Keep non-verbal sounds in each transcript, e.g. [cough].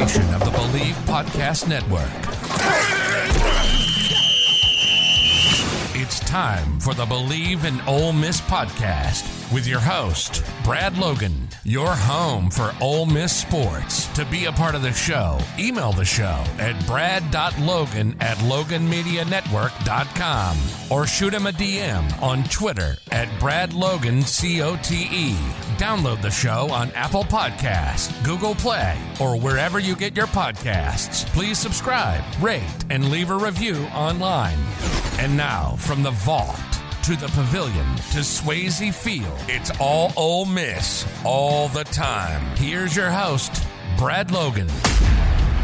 presentation of the Bleav Podcast Network. It's time for the Bleav in Ole Miss podcast with your host, Brad Logan, your home for Ole Miss sports. To be a part of the show, email the show at brad.logan at loganmedianetwork.com or shoot him a DM on Twitter at bradlogancote. Download the show on Apple Podcasts, Google Play, or wherever you get your podcasts. Please subscribe, rate, and leave a review online. And now, from the Vaught to the pavilion to Swayze Field, it's all Ole Miss all the time. Here's your host, Brad Logan.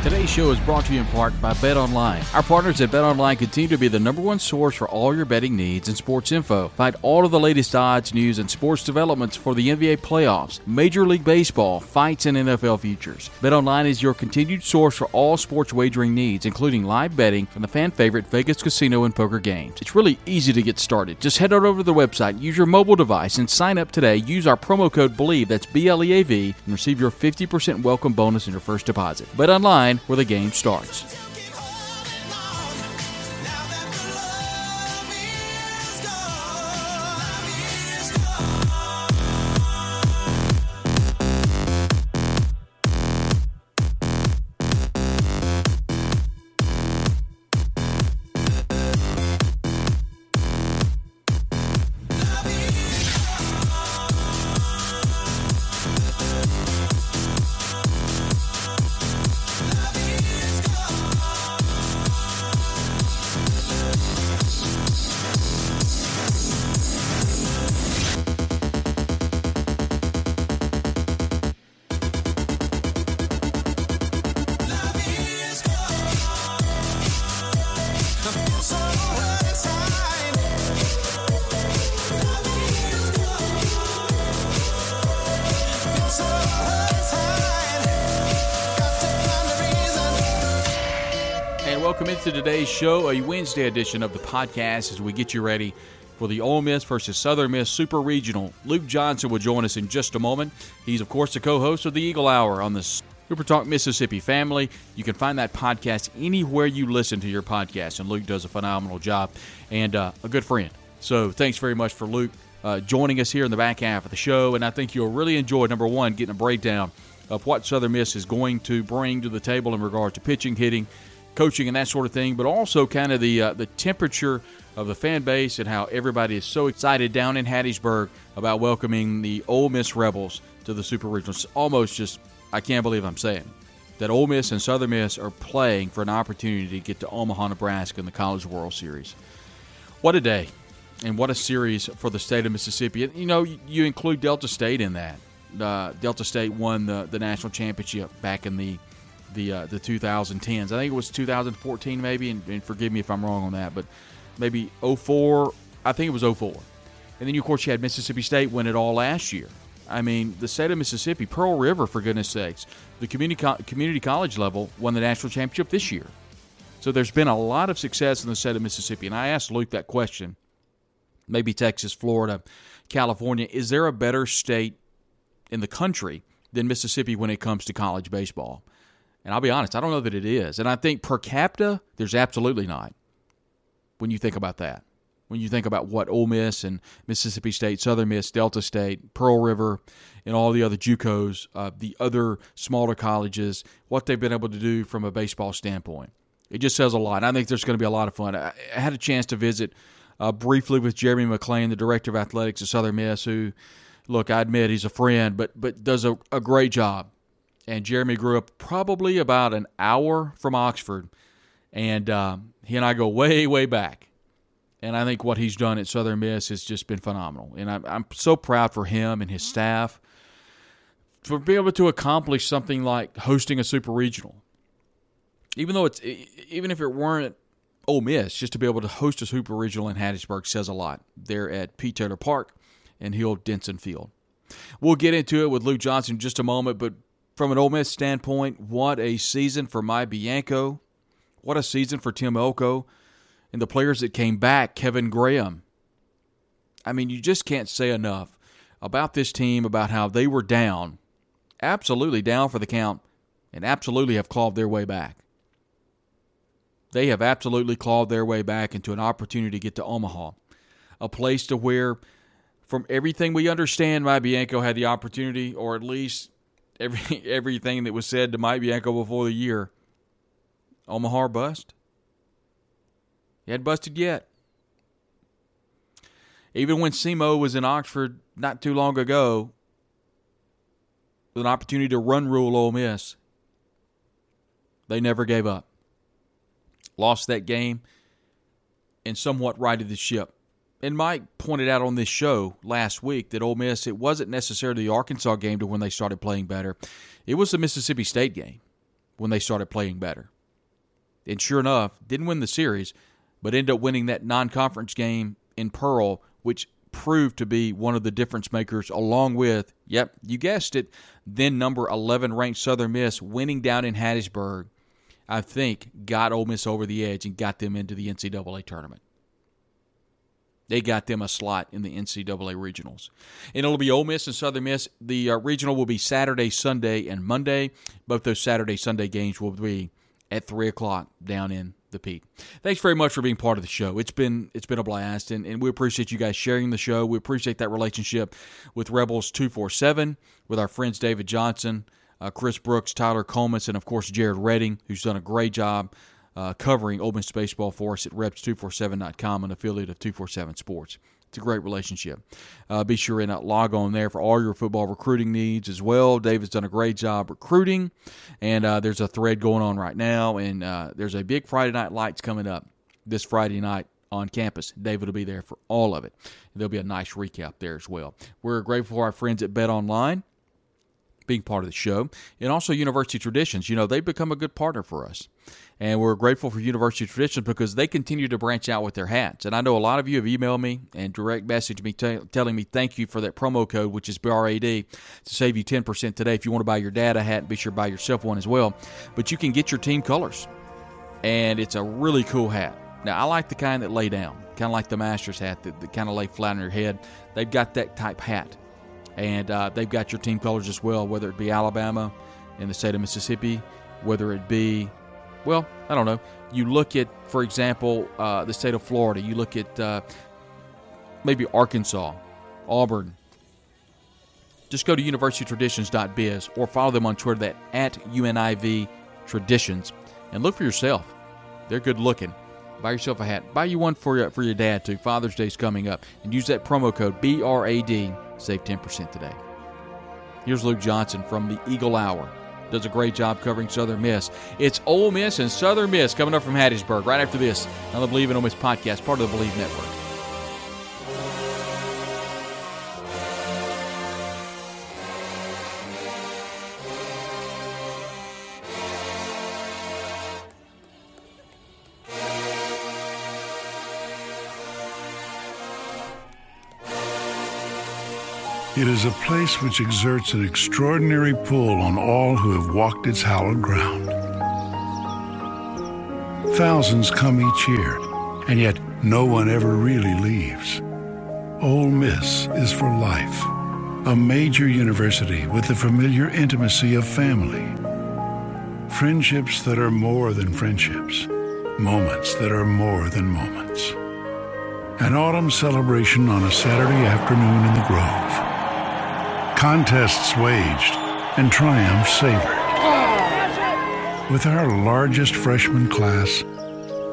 Today's show is brought to you in part by Bet Online. Our partners at Bet Online continue to be the number one source for all your betting needs and sports info. Find all of the latest odds, news, and sports developments for the NBA playoffs, Major League Baseball, fights, and NFL futures. Bet Online is your continued source for all sports wagering needs, including live betting and the fan favorite Vegas casino and poker games. It's really easy to get started. Just head on over to the website, use your mobile device, and sign up today. Use our promo code BLEAV, that's B L E A V, and receive your 50% welcome bonus in your first deposit. Bet Online, where the game starts. Today's show, a Wednesday edition of the podcast as we get you ready for the Ole Miss versus Southern Miss Super Regional. Luke Johnson will join us in just a moment. He's, of course, the co host of the Eagle Hour on the Super Talk Mississippi family. You can find that podcast anywhere you listen to your podcast, and Luke does a phenomenal job and uh, a good friend. So thanks very much for Luke uh, joining us here in the back half of the show, and I think you'll really enjoy, number one, getting a breakdown of what Southern Miss is going to bring to the table in regard to pitching, hitting, coaching, and that sort of thing, but also kind of the uh, the temperature of the fan base and how everybody is so excited down in Hattiesburg about welcoming the Ole Miss Rebels to the Super Regional. It's almost just I can't believe I'm saying that Ole Miss and Southern Miss are playing for an opportunity to get to Omaha, Nebraska in the College World Series. What a day, and what a series for the state of Mississippi. You know, you include Delta State in that. Uh, Delta State won the, the national championship back in the the uh, the 2010s. I think it was 2014 maybe, and, and, forgive me if I'm wrong on that, but maybe 04. I think it was 04. And then of course you had Mississippi State win it all last year. I mean, the state of Mississippi, Pearl River, for goodness sakes, the community co- community college level won the national championship this year. So there's been a lot of success in the state of Mississippi. And I asked Luke that question. Maybe Texas, Florida, California. Is there a better state in the country than Mississippi when it comes to college baseball? And I'll be honest, I don't know that it is. And I think per capita, there's absolutely not. When you think about that, when you think about what Ole Miss and Mississippi State, Southern Miss, Delta State, Pearl River, and all the other JUCOs, uh, the other smaller colleges, what they've been able to do from a baseball standpoint, it just says a lot. I think there's going to be a lot of fun. I, I had a chance to visit uh, briefly with Jeremy McClain, the director of athletics at Southern Miss, who, look, I admit he's a friend, but but does a, a great job and Jeremy grew up probably about an hour from Oxford, and um, he and I go way, way back. And I think what he's done at Southern Miss has just been phenomenal, and I'm, I'm so proud for him and his staff for being able to accomplish something like hosting a super regional. Even though it's even if it weren't Ole Miss, just to be able to host a super regional in Hattiesburg says a lot. There at Pete Taylor Park and Hill Denson Field. We'll get into it with Luke Johnson in just a moment, but from an Ole Miss standpoint, what a season for Mike Bianco. What a season for Tim Elko. And the players that came back, Kevin Graham. I mean, you just can't say enough about this team, about how they were down, absolutely down for the count and absolutely have clawed their way back. They have absolutely clawed their way back into an opportunity to get to Omaha, a place to where, from everything we understand, Mike Bianco had the opportunity, or at least every [laughs] everything that was said to Mike Bianco before the year. Omaha bust. He hadn't busted yet. Even when SEMO was in Oxford not too long ago, with an opportunity to run rule Ole Miss, they never gave up. Lost that game and somewhat righted the ship. And Mike pointed out on this show last week that Ole Miss, it wasn't necessarily the Arkansas game to when they started playing better. It was the Mississippi State game when they started playing better. And sure enough, didn't win the series, but ended up winning that non conference game in Pearl, which proved to be one of the difference makers, along with, yep, you guessed it, then number 11 ranked Southern Miss winning down in Hattiesburg, I think got Ole Miss over the edge and got them into the NCAA tournament. They got them a slot in the NCAA regionals. And it'll be Ole Miss and Southern Miss. The uh, regional will be Saturday, Sunday, and Monday. Both those Saturday, Sunday games will be at 3 o'clock down in the Pete. Thanks very much for being part of the show. It's been it's been a blast, and, and we appreciate you guys sharing the show. We appreciate that relationship with Rebels 247, with our friends David Johnson, uh, Chris Brooks, Tyler Coleman, and of course Jared Redding, who's done a great job uh, covering Ole Miss baseball for us at reps247.com, an affiliate of 247 Sports. It's a great relationship. Uh, be sure and log on there for all your football recruiting needs as well. David's done a great job recruiting, and uh, there's a thread going on right now. And uh, there's a big Friday Night Lights coming up this Friday night on campus. David will be there for all of it. There'll be a nice recap there as well. We're grateful for our friends at Bet Online being part of the show, and also University Traditions. You know, they've become a good partner for us. And we're grateful for University Traditions because they continue to branch out with their hats. And I know a lot of you have emailed me and direct messaged me t- telling me thank you for that promo code, which is BRAD, to save you 10% today. If you want to buy your dad a hat, be sure to buy yourself one as well. But you can get your team colors, and it's a really cool hat. Now, I like the kind that lay down, kind of like the Masters hat that, that kind of lay flat on your head. They've got that type hat and uh, they've got your team colors as well, whether it be Alabama in the state of Mississippi, whether it be, well, I don't know. You look at, for example, uh, the state of Florida. You look at uh, maybe Arkansas, Auburn. Just go to universitytraditions.biz or follow them on Twitter that at UNIV Traditions and look for yourself. They're good looking. Buy yourself a hat. Buy you one for your, for your dad too. Father's Day's coming up, and use that promo code BRAD Save 10% today. Here's Luke Johnson from the Eagle Hour. Does a great job covering Southern Miss. It's Ole Miss and Southern Miss coming up from Hattiesburg right after this on the Bleav in Ole Miss podcast, part of the Bleav Network. It is a place which exerts an extraordinary pull on all who have walked its hallowed ground. Thousands come each year, and yet no one ever really leaves. Ole Miss is for life, a major university with the familiar intimacy of family. Friendships that are more than friendships, moments that are more than moments. An autumn celebration on a Saturday afternoon in the Grove contests waged, and triumphs savored. With our largest freshman class,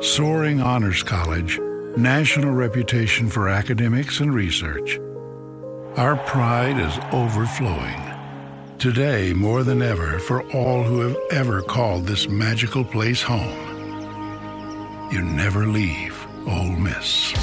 soaring honors college, national reputation for academics and research, our pride is overflowing. Today, more than ever, for all who have ever called this magical place home, you never leave Ole Miss.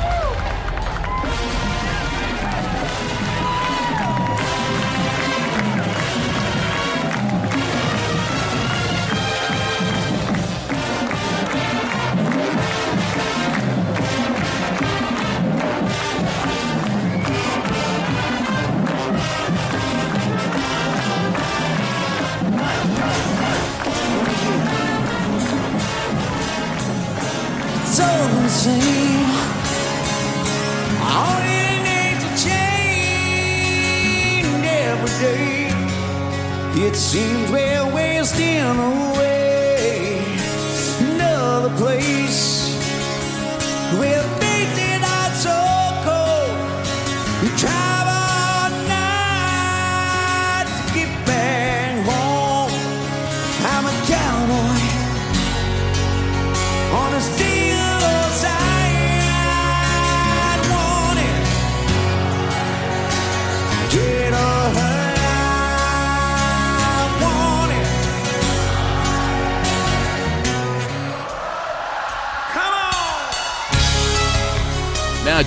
It seems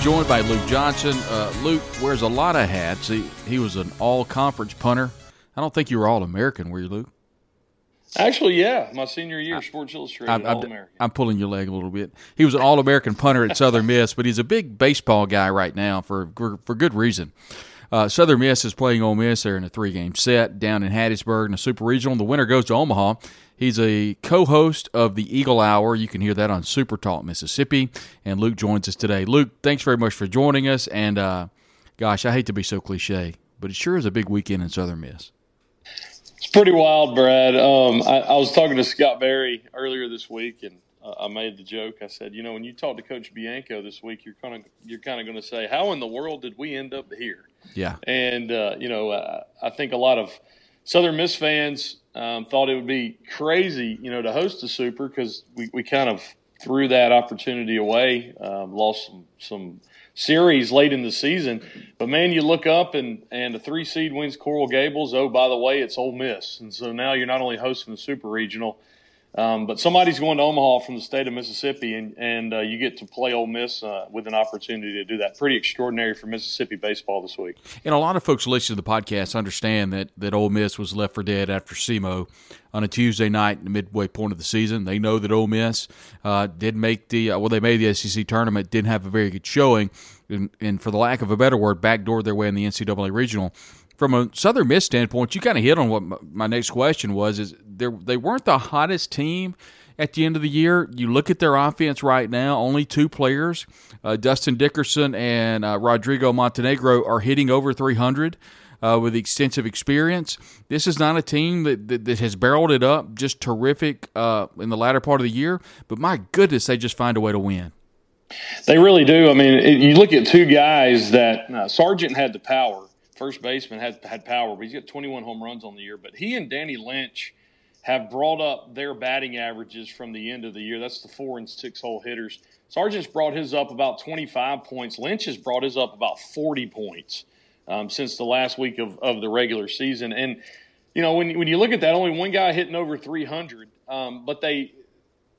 joined by Luke Johnson. Uh, Luke wears a lot of hats. He, he was an all conference punter. I don't think you were all American, were you, Luke? Actually, yeah, my senior year, Sports Illustrated, I'm, All I'm, American. I'm pulling your leg a little bit. He was an All American punter at Southern Miss, but he's a big baseball guy right now for for, for good reason. Uh, Southern Miss is playing Ole Miss. They're in a three game set down in Hattiesburg in a Super Regional. The winner goes to Omaha. He's a co host of the Eagle Hour. You can hear that on Super Talk Mississippi. And Luke joins us today. Luke, thanks very much for joining us. And uh, gosh, I hate to be so cliche, but it sure is a big weekend in Southern Miss. It's pretty wild, Brad. Um, I, I was talking to Scott Berry earlier this week, and uh, I made the joke. I said, you know, when you talk to Coach Bianco this week, you're kind of you're kind of going to say, how in the world did we end up here? Yeah. And uh, you know, uh, I think a lot of Southern Miss fans um, thought it would be crazy, you know, to host the Super because we, we kind of threw that opportunity away, um, lost some, some series late in the season. But man, you look up and and the three seed wins Coral Gables. Oh, by the way, it's Ole Miss, and so now you're not only hosting the Super Regional. Um, but somebody's going to Omaha from the state of Mississippi, and, and uh, you get to play Ole Miss uh, with an opportunity to do that. Pretty extraordinary for Mississippi baseball this week. And a lot of folks listening to the podcast understand that that Ole Miss was left for dead after SEMO on a Tuesday night in the midway point of the season. They know that Ole Miss uh, did make the uh, well, they made the SEC tournament, didn't have a very good showing, and, and for the lack of a better word, backdoored their way in the NCAA regional. From a Southern Miss standpoint, you kind of hit on what my, my next question was: is they they weren't the hottest team at the end of the year. You look at their offense right now; only two players, uh, Dustin Dickerson and uh, Rodrigo Montenegro, are hitting over 300 uh, with extensive experience. This is not a team that, that, that has barreled it up just terrific uh, in the latter part of the year, but my goodness, they just find a way to win. They really do. I mean, it, you look at two guys that uh, Sargent had the power. First baseman had had power, but he's got 21 home runs on the year. But he and Danny Lynch have brought up their batting averages from the end of the year. That's the four and six hole hitters. Sargent's brought his up about 25 points. Lynch has brought his up about 40 points um, since the last week of, of the regular season. And, you know, when, when you look at that, only one guy hitting over 300, um, but they,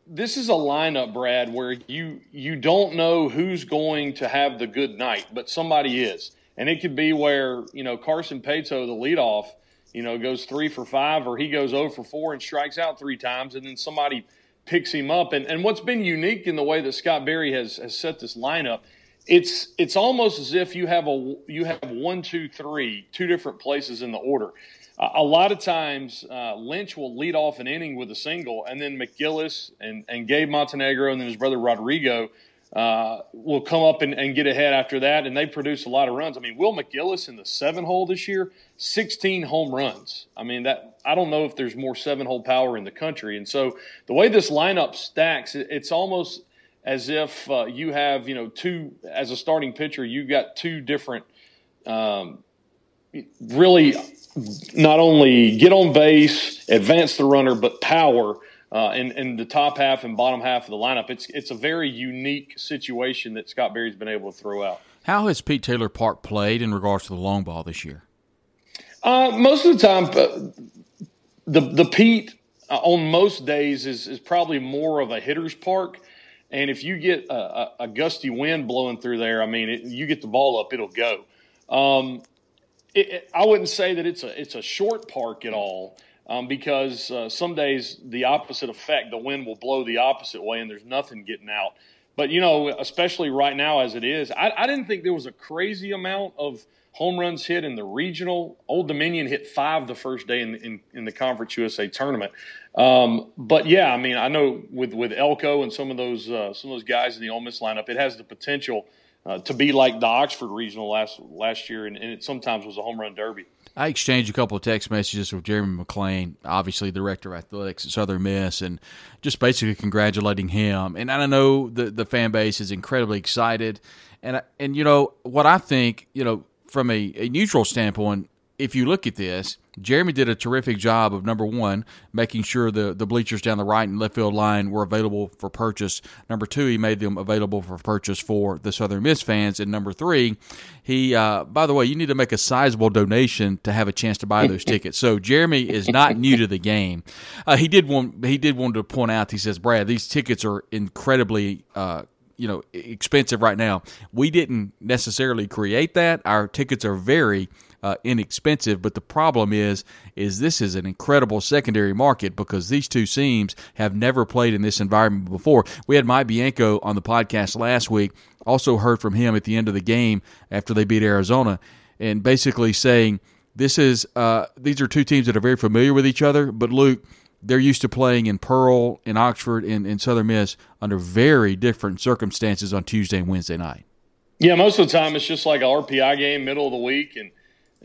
this is a lineup, Brad, where you you don't know who's going to have the good night, but somebody is, and it could be where you know Carson Paetow, the leadoff, you know, goes three for five, or he goes zero for four and strikes out three times, and then somebody picks him up. And and what's been unique in the way that Scott Berry has has set this lineup, it's it's almost as if you have a you have one, two, three, two different places in the order. Uh, a lot of times, uh, Lynch will lead off an inning with a single, and then McGillis and, and Gabe Montenegro and then his brother Rodrigo uh, will come up and, and, get ahead after that, and they produce a lot of runs. I mean, Will McGillis in the seven hole this year, 16 home runs. I mean, that I don't know if there's more seven hole power in the country. And so the way this lineup stacks, it's almost as if uh, you have, you know, two as a starting pitcher, you've got two different. Um, really not only get on base, advance the runner, but power uh, in, in the top half and bottom half of the lineup. It's it's a very unique situation that Scott Berry's been able to throw out. How has Pete Taylor Park played in regards to the long ball this year? Uh, most of the time, uh, the the Pete uh, on most days is is probably more of a hitter's park. And if you get a, a, a gusty wind blowing through there, I mean, it, you get the ball up, it'll go. Um, it, it, I wouldn't say that it's a it's a short park at all um, because uh, some days the opposite effect, the wind will blow the opposite way, and there's nothing getting out. But you know, especially right now as it is, I, I didn't think there was a crazy amount of home runs hit in the regional. Old Dominion hit five the first day in in, in the Conference USA tournament. Um, but yeah, I mean, I know with with Elko and some of those uh, some of those guys in the Ole Miss lineup, it has the potential uh, to be like the Oxford Regional last last year, and, and, it sometimes was a home run derby. I exchanged a couple of text messages with Jeremy McClain, obviously director of athletics at Southern Miss, and just basically congratulating him. And I know the the fan base is incredibly excited, and and you know what I think, you know, from a, a neutral standpoint, if you look at this, Jeremy did a terrific job of number one, making sure the, the bleachers down the right and left field line were available for purchase. Number two, he made them available for purchase for the Southern Miss fans. And number three, he, uh, by the way, you need to make a sizable donation to have a chance to buy those [laughs] tickets. So Jeremy is not new to the game. Uh, he did want he did want to point out. He says, Brad, these tickets are incredibly. Uh, you know, expensive right now. We didn't necessarily create that. Our tickets are very uh, inexpensive. But the problem is, is this is an incredible secondary market because these two teams have never played in this environment before. We had Mike Bianco on the podcast last week. Also heard from him at the end of the game after they beat Arizona, and basically saying this is uh, these are two teams that are very familiar with each other. But Luke, they're used to playing in Pearl, in Oxford, in, in Southern Miss under very different circumstances on Tuesday and Wednesday night. Yeah, most of the time it's just like a RPI game, middle of the week, and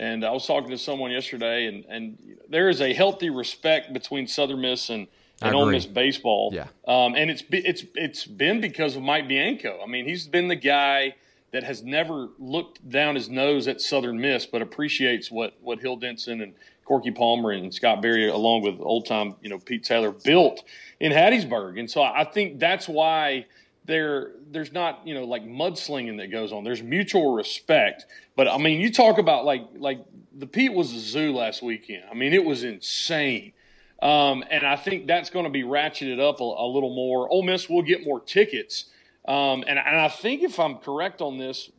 and I was talking to someone yesterday, and, and there is a healthy respect between Southern Miss and, and Ole Miss baseball. Yeah. Um, and it's it's it's been because of Mike Bianco. I mean, he's been the guy that has never looked down his nose at Southern Miss, but appreciates what what Hill Denson and Corky Palmer and Scott Berry, along with old time you know Pete Taylor, built in Hattiesburg. And so I think that's why there there's not you know like mudslinging that goes on. There's mutual respect. But I mean, you talk about like like the Pete was a zoo last weekend. I mean, it was insane. Um, and I think that's going to be ratcheted up a, a, little more. Ole Miss will get more tickets. Um, and, and I think if I'm correct on this,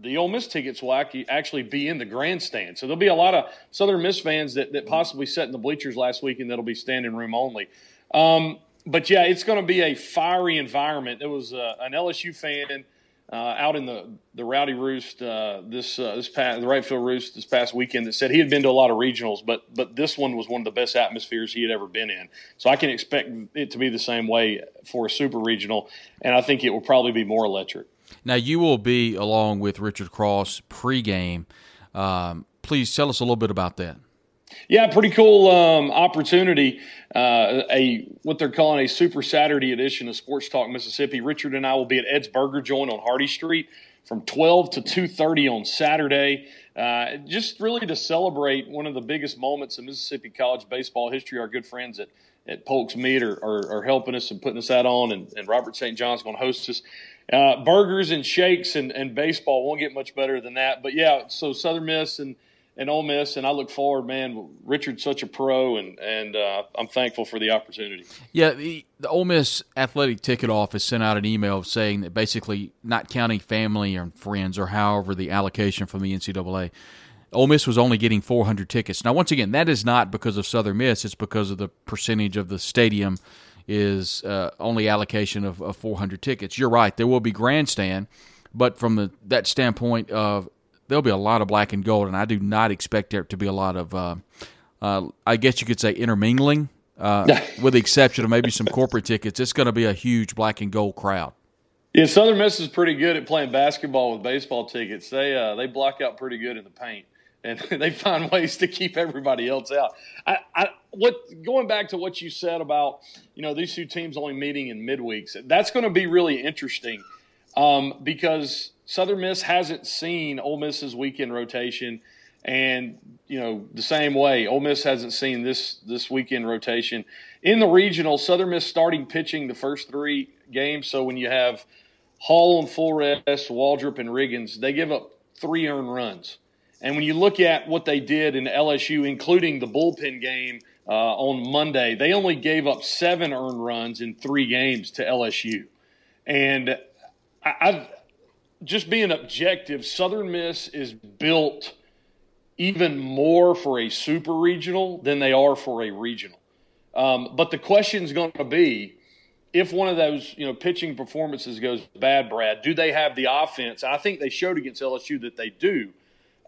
the Ole Miss tickets will actually be in the grandstand. So there'll be a lot of Southern Miss fans that, that possibly sat in the bleachers last week and that'll be standing room only. Um, but yeah, it's going to be a fiery environment. There was uh, an LSU fan uh, out in the the Rowdy Roost uh, this uh, this past the right field roost this past weekend that said he had been to a lot of regionals, but but this one was one of the best atmospheres he had ever been in. So I can expect it to be the same way for a super regional, and I think it will probably be more electric. Now you will be along with Richard Cross pregame. Um, please tell us a little bit about that. Yeah, pretty cool um, opportunity. Uh, a what they're calling a Super Saturday edition of Sports Talk Mississippi. Richard and I will be at Ed's Burger Joint on Hardy Street from 12 to 2:30 on Saturday. Uh, just really to celebrate one of the biggest moments in Mississippi college baseball history. Our good friends at at Polk's Meat are, are, are helping us and putting us out on, and, and Robert St. John's going to host us. Uh, burgers and shakes and, and baseball won't get much better than that. But yeah, so Southern Miss and and Ole Miss, and I look forward, man. Richard's such a pro, and and uh, I'm thankful for the opportunity. Yeah, the, the Ole Miss athletic ticket office sent out an email saying that basically, not counting family and friends or however the allocation from the NCAA, Ole Miss was only getting 400 tickets. Now, once again, that is not because of Southern Miss; it's because of the percentage of the stadium is uh, only allocation of, of 400 tickets. You're right; there will be grandstand, but from the that standpoint of there'll be a lot of black and gold, and I do not expect there to be a lot of, uh, uh, I guess you could say, intermingling, uh, [laughs] with the exception of maybe some corporate tickets. It's going to be a huge black and gold crowd. Yeah, Southern Miss is pretty good at playing basketball with baseball tickets. They uh, they block out pretty good in the paint, and [laughs] they find ways to keep everybody else out. I, I what going back to what you said about you know these two teams only meeting in midweeks. That's going to be really interesting um, because Southern Miss hasn't seen Ole Miss's weekend rotation, and you know the same way Ole Miss hasn't seen this this weekend rotation in the regional. Southern Miss starting pitching the first three games. So when you have Hall and full rest, Waldrop and Riggins, they give up three earned runs. And when you look at what they did in LSU, including the bullpen game uh, on Monday, they only gave up seven earned runs in three games to LSU. And I, I've just being objective, Southern Miss is built even more for a super regional than they are for a regional. Um, but the question is going to be if one of those you know pitching performances goes bad, Brad, do they have the offense? I think they showed against LSU that they do.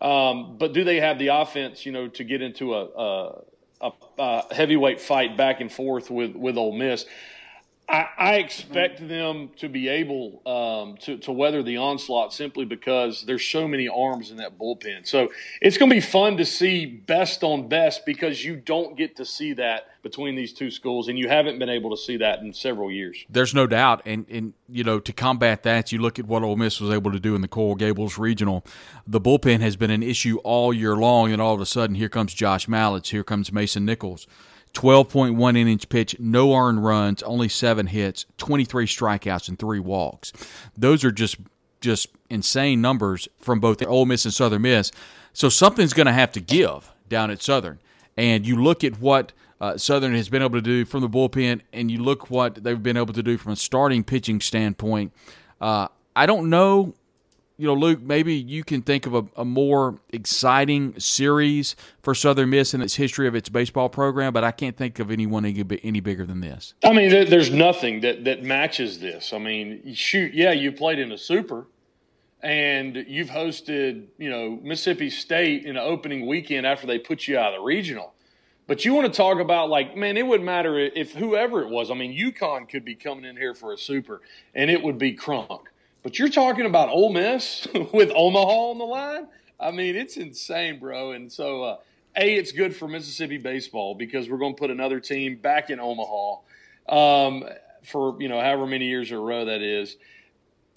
Um, but do they have the offense, you know, to get into a, a, a, a heavyweight fight back and forth with with Ole Miss? I, I expect them to be able um, to, to weather the onslaught simply because there's so many arms in that bullpen. So it's going to be fun to see best on best because you don't get to see that between these two schools, and you haven't been able to see that in several years. There's no doubt, and and you know to combat that, you look at what Ole Miss was able to do in the Coral Gables Regional. The bullpen has been an issue all year long, and all of a sudden, here comes Josh Mallitz, here comes Mason Nichols. 12.1 innings pitch, no earned runs, only seven hits, 23 strikeouts, and three walks. Those are just just insane numbers from both Ole Miss and Southern Miss. So something's going to have to give down at Southern. And you look at what uh, Southern has been able to do from the bullpen, and you look what they've been able to do from a starting pitching standpoint. Uh, I don't know you know, Luke, maybe you can think of a, a, more exciting series for Southern Miss in its history of its baseball program, but I can't think of anyone any, bigger than this. I mean, there's nothing that, that matches this. I mean, shoot, yeah, you played in a super, and you've hosted, you know, Mississippi State in an opening weekend after they put you out of the regional. But you want to talk about like, man, it wouldn't matter if whoever it was. I mean, UConn could be coming in here for a super, and it would be Crunk but you're talking about Ole Miss [laughs] with Omaha on the line. I mean, it's insane, bro. And so, uh, a, it's good for Mississippi baseball because we're going to put another team back in Omaha um, for you know however many years in a row that is.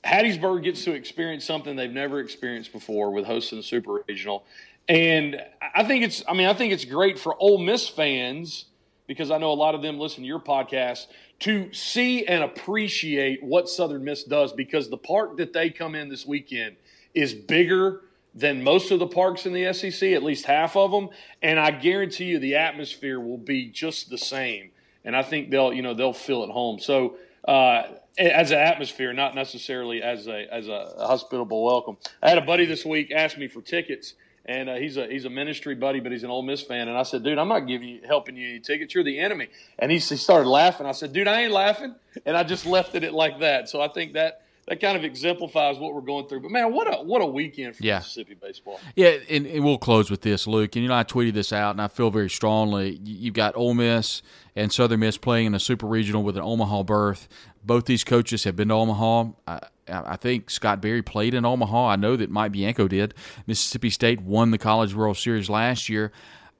Hattiesburg gets to experience something they've never experienced before with hosting the Super Regional, and I think it's. I mean, I think it's great for Ole Miss fans because I know a lot of them listen to your podcast to see and appreciate what Southern Miss does because the park that they come in this weekend is bigger than most of the parks in the SEC, at least half of them, and I guarantee you the atmosphere will be just the same. And I think they'll, you know, they'll feel at home. So, uh, as an atmosphere, not necessarily as a as a hospitable welcome. I had a buddy this week ask me for tickets, and uh, he's a he's a ministry buddy, but he's an Ole Miss fan. And I said, dude, I'm not giving you helping you any tickets. You're the enemy. And he, he started laughing. I said, dude, I ain't laughing. And I just left it like that. So I think that that kind of exemplifies what we're going through. But man, what a what a weekend for yeah. Mississippi baseball. Yeah, and, and, we'll close with this, Luke. And you know, I tweeted this out, and I feel very strongly. You've got Ole Miss and Southern Miss playing in a super regional with an Omaha berth. Both these coaches have been to Omaha. I, I think Scott Berry played in Omaha. I know that Mike Bianco did. Mississippi State won the College World Series last year.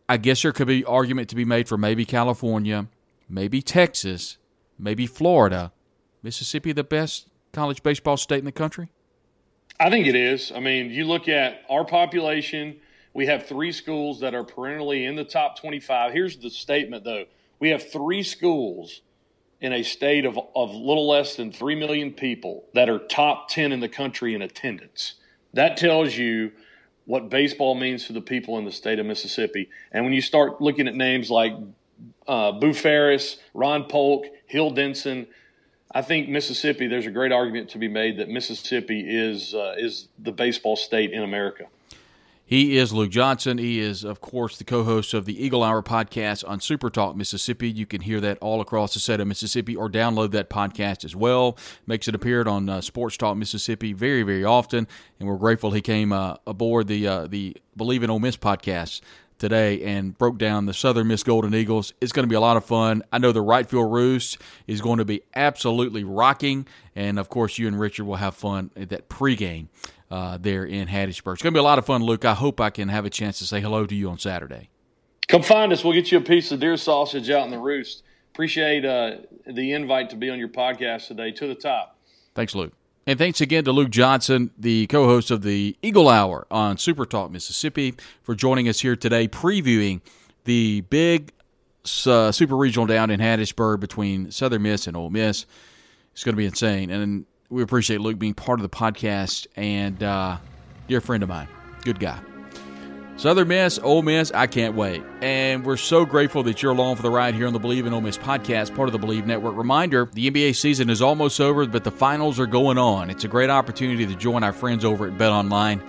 I guess there could be argument to be made for maybe California, maybe Texas, maybe Florida. Mississippi the best college baseball state in the country? I think it is. I mean, you look at our population, we have three schools that are perennially in the top 25. Here's the statement, though we have three schools in a state of, of little less than 3 million people that are top 10 in the country in attendance. That tells you what baseball means to the people in the state of Mississippi. And when you start looking at names like uh, Boo Ferriss, Ron Polk, Hill Denson, I think Mississippi. There's a great argument to be made that Mississippi is uh, is the baseball state in America. He is Luke Johnson. He is, of course, the co host of the Eagle Hour podcast on Super Talk Mississippi. You can hear that all across the state of Mississippi or download that podcast as well. Makes it appear on uh, Sports Talk Mississippi very, very often. And we're grateful he came uh, aboard the uh, the Bleav in Ole Miss podcast today and broke down the Southern Miss Golden Eagles. It's going to be a lot of fun. I know the right field roost is going to be absolutely rocking. And of course, you and Richard will have fun at that pregame uh, there in Hattiesburg. It's going to be a lot of fun, Luke. I hope I can have a chance to say hello to you on Saturday. Come find us. We'll get you a piece of deer sausage out in the roost. Appreciate uh, the invite to be on your podcast today. To the top. Thanks, Luke. And thanks again to Luke Johnson, the co host of the Eagle Hour on Super Talk Mississippi, for joining us here today, previewing the big uh, Super Regional down in Hattiesburg between Southern Miss and Ole Miss. It's going to be insane. And we appreciate Luke being part of the podcast and uh, dear friend of mine. Good guy. Southern Miss, Ole Miss, I can't wait. And we're so grateful that you're along for the ride here on the Bleav in Ole Miss podcast, part of the Bleav Network. Reminder the NBA season is almost over, but the finals are going on. It's a great opportunity to join our friends over at Bet Online.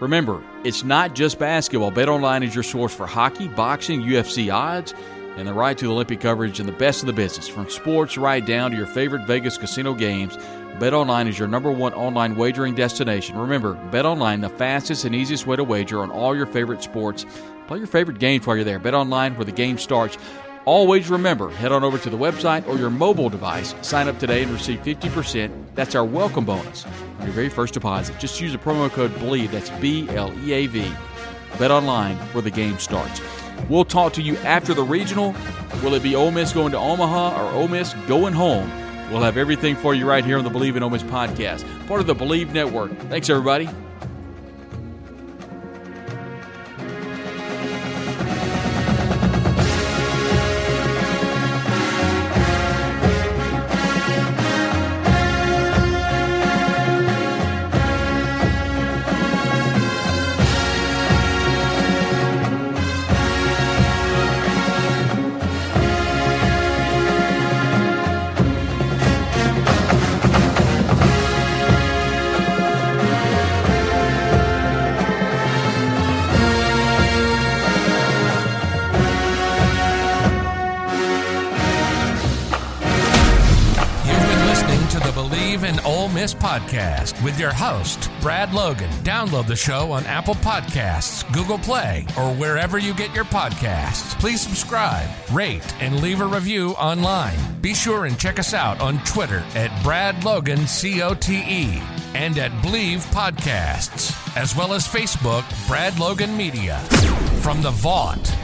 Remember, it's not just basketball. Bet Online is your source for hockey, boxing, UFC odds, and the right to Olympic coverage and the best of the business. From sports right down to your favorite Vegas casino games, BetOnline is your number one online wagering destination. Remember, BetOnline, the fastest and easiest way to wager on all your favorite sports. Play your favorite games while you're there. BetOnline, where the game starts. Always remember, head on over to the website or your mobile device, sign up today and receive 50%. That's our welcome bonus on your very first deposit. Just use the promo code BLEAV, that's B L E A V. Bet online where the game starts. We'll talk to you after the regional. Will it be Ole Miss going to Omaha or Ole Miss going home? We'll have everything for you right here on the Bleav in Ole Miss podcast, part of the Bleav Network. Thanks, everybody. Miss podcast with your host, Brad Logan. Download the show on Apple Podcasts, Google Play, or wherever you get your podcasts. Please subscribe, rate, and leave a review online. Be sure and check us out on Twitter at Brad Logan COTE and at Bleav Podcasts, as well as Facebook, Brad Logan Media. From the Vaught